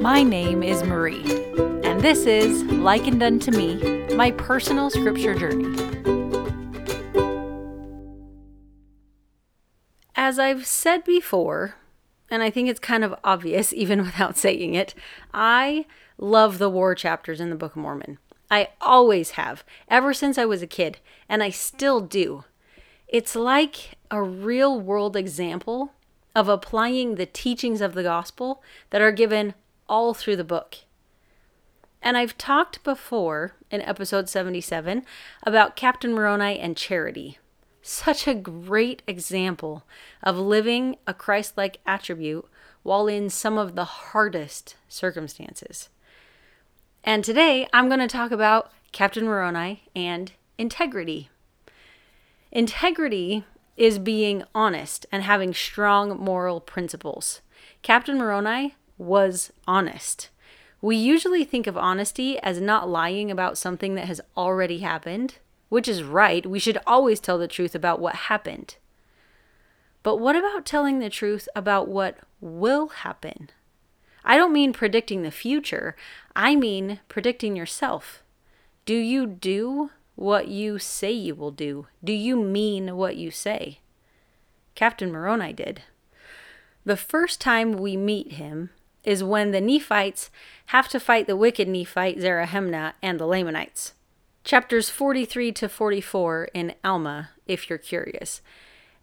My name is Marie, and this is Likened Unto Me, my personal scripture journey. As I've said before, and I think it's kind of obvious even without saying it, I love the war chapters in the Book of Mormon. I always have, ever since I was a kid, and I still do. It's like a real world example of applying the teachings of the gospel that are given all through the book. And I've talked before in episode 77 about Captain Moroni and charity. Such a great example of living a Christ like attribute while in some of the hardest circumstances. And today I'm going to talk about Captain Moroni and integrity. Integrity is being honest and having strong moral principles. Captain Moroni was honest. We usually think of honesty as not lying about something that has already happened, which is right. We should always tell the truth about what happened. But what about telling the truth about what will happen? I don't mean predicting the future, I mean predicting yourself. Do you do what you say you will do? Do you mean what you say? Captain Moroni did. The first time we meet him is when the Nephites have to fight the wicked Nephite Zerahemnah and the Lamanites. Chapters 43 to 44 in Alma, if you're curious.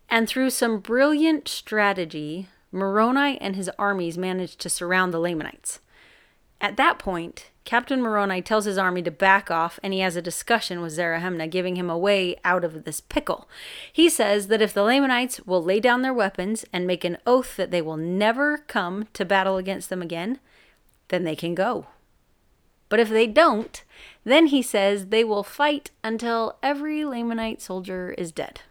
And through some brilliant strategy, Moroni and his armies managed to surround the Lamanites. At that point, Captain Moroni tells his army to back off and he has a discussion with Zerahemnah, giving him a way out of this pickle. He says that if the Lamanites will lay down their weapons and make an oath that they will never come to battle against them again, then they can go. But if they don't, then he says they will fight until every Lamanite soldier is dead.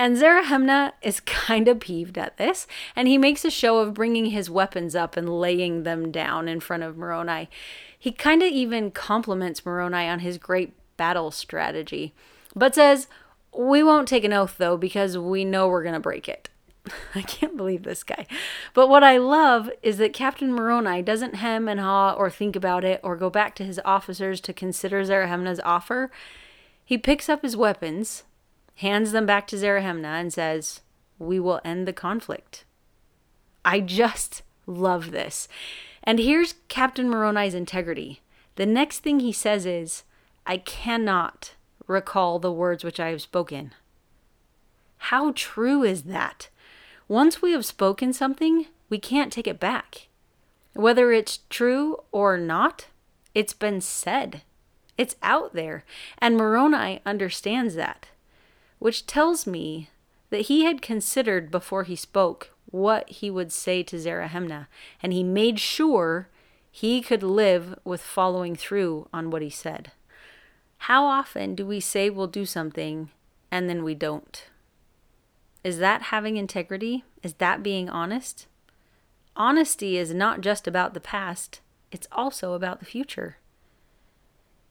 And Zerahemnah is kind of peeved at this, and he makes a show of bringing his weapons up and laying them down in front of Moroni. He kind of even compliments Moroni on his great battle strategy, but says, We won't take an oath though, because we know we're going to break it. I can't believe this guy. But what I love is that Captain Moroni doesn't hem and haw or think about it or go back to his officers to consider Zerahemnah's offer. He picks up his weapons, hands them back to Zerahemnah, and says, We will end the conflict. I just love this. And here's Captain Moroni's integrity. The next thing he says is, I cannot recall the words which I have spoken. How true is that? Once we have spoken something, we can't take it back. Whether it's true or not, it's been said. It's out there. And Moroni understands that which tells me that he had considered before he spoke what he would say to Zerahemnah, and he made sure he could live with following through on what he said. How often do we say we'll do something and then we don't? Is that having integrity? Is that being honest? Honesty is not just about the past, it's also about the future.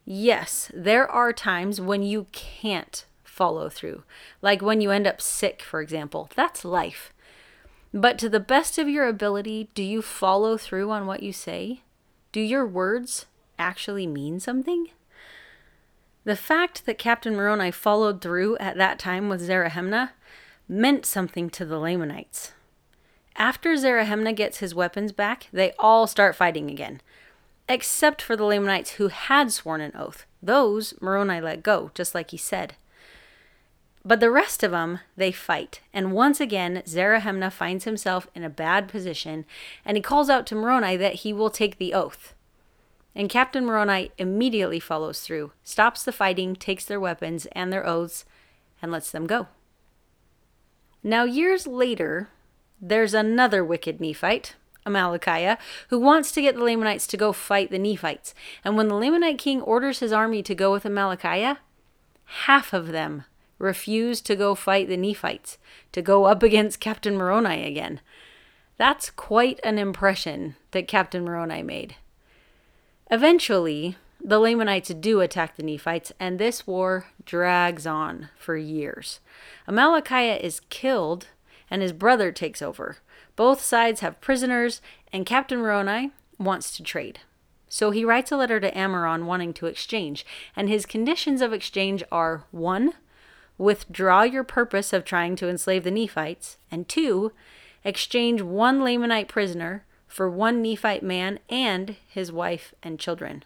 Yes, there are times when you can't follow through. Like when you end up sick, for example. That's life. But to the best of your ability, do you follow through on what you say? Do your words actually mean something? The fact that Captain Moroni followed through at that time with Zerahemnah meant something to the Lamanites. After Zerahemnah gets his weapons back, they all start fighting again, except for the Lamanites who had sworn an oath. Those Moroni let go, just like he said. But the rest of them, they fight. And once again, Zerahemnah finds himself in a bad position, and he calls out to Moroni that he will take the oath. And Captain Moroni immediately follows through, stops the fighting, takes their weapons and their oaths, and lets them go. Now, years later, there's another wicked Nephite, Amalickiah, who wants to get the Lamanites to go fight the Nephites. And when the Lamanite king orders his army to go with Amalickiah, half of them refused to go fight the Nephites, to go up against Captain Moroni again. That's quite an impression that Captain Moroni made. Eventually, the Lamanites do attack the Nephites, and this war drags on for years. Amalickiah is killed, and his brother takes over. Both sides have prisoners, and Captain Moroni, wants to trade. So he writes a letter to Ammoron wanting to exchange, and his conditions of exchange are 1. Withdraw your purpose of trying to enslave the Nephites, and 2. Exchange one Lamanite prisoner for one Nephite man and his wife and children.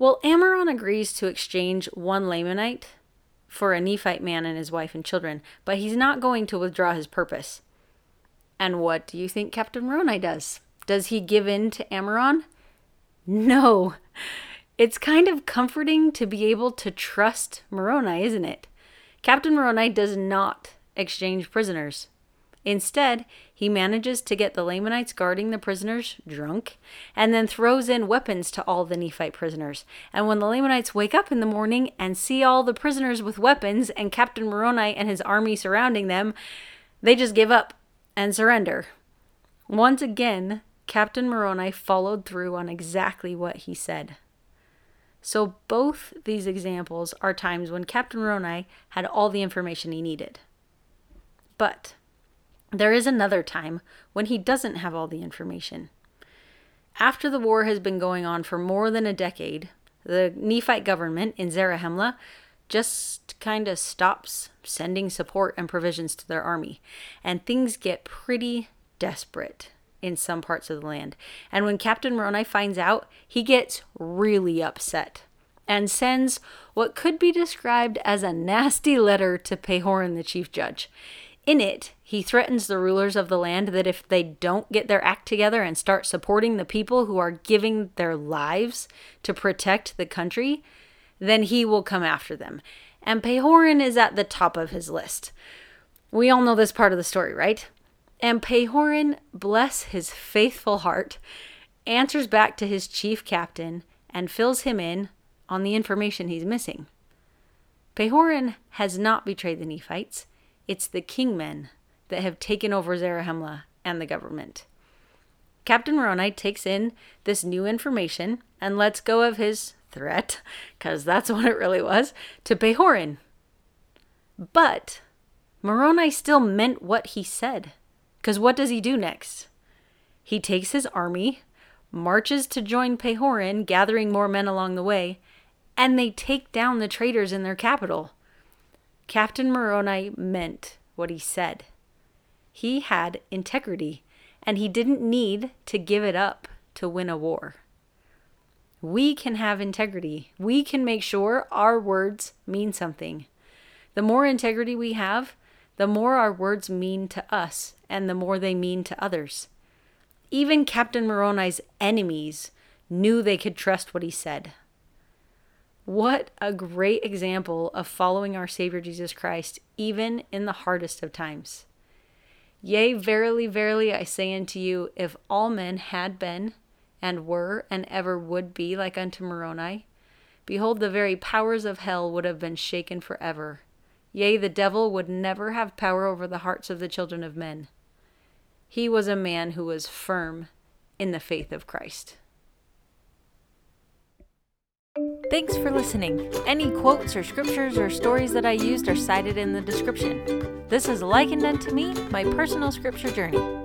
Well, Ammoron agrees to exchange one Lamanite for a Nephite man and his wife and children, but he's not going to withdraw his purpose. And what do you think Captain Moroni does? Does he give in to Ammoron? No. It's kind of comforting to be able to trust Moroni, isn't it? Captain Moroni does not exchange prisoners. Instead, he manages to get the Lamanites guarding the prisoners drunk and then throws in weapons to all the Nephite prisoners. And when the Lamanites wake up in the morning and see all the prisoners with weapons and Captain Moroni and his army surrounding them, they just give up and surrender. Once again, Captain Moroni followed through on exactly what he said. So, both these examples are times when Captain Moroni had all the information he needed. But there is another time when he doesn't have all the information. After the war has been going on for more than a decade, the Nephite government in Zarahemla just kind of stops sending support and provisions to their army, and things get pretty desperate in some parts of the land. And when Captain Moroni finds out, he gets really upset and sends what could be described as a nasty letter to Pahoran, the chief judge. In it, he threatens the rulers of the land that if they don't get their act together and start supporting the people who are giving their lives to protect the country, then he will come after them. And Pahoran is at the top of his list. We all know this part of the story, right? And Pahoran, bless his faithful heart, answers back to his chief captain and fills him in on the information he's missing. Pahoran has not betrayed the Nephites. It's the kingmen that have taken over Zarahemla and the government. Captain Moroni takes in this new information and lets go of his threat, because that's what it really was, to Pahoran. But Moroni still meant what he said. Because what does he do next? He takes his army, marches to join Pahoran, gathering more men along the way, and they take down the traitors in their capital. Captain Moroni meant what he said. He had integrity, and he didn't need to give it up to win a war. We can have integrity. We can make sure our words mean something. The more integrity we have, the more our words mean to us and the more they mean to others. Even Captain Moroni's enemies knew they could trust what he said. What a great example of following our Savior Jesus Christ, even in the hardest of times. Yea, verily, verily, I say unto you, if all men had been, and were, and ever would be like unto Moroni, behold, the very powers of hell would have been shaken forever. Yea, the devil would never have power over the hearts of the children of men. He was a man who was firm in the faith of Christ. Thanks for listening. Any quotes or scriptures or stories that I used are cited in the description. This is likened unto me, my personal scripture journey.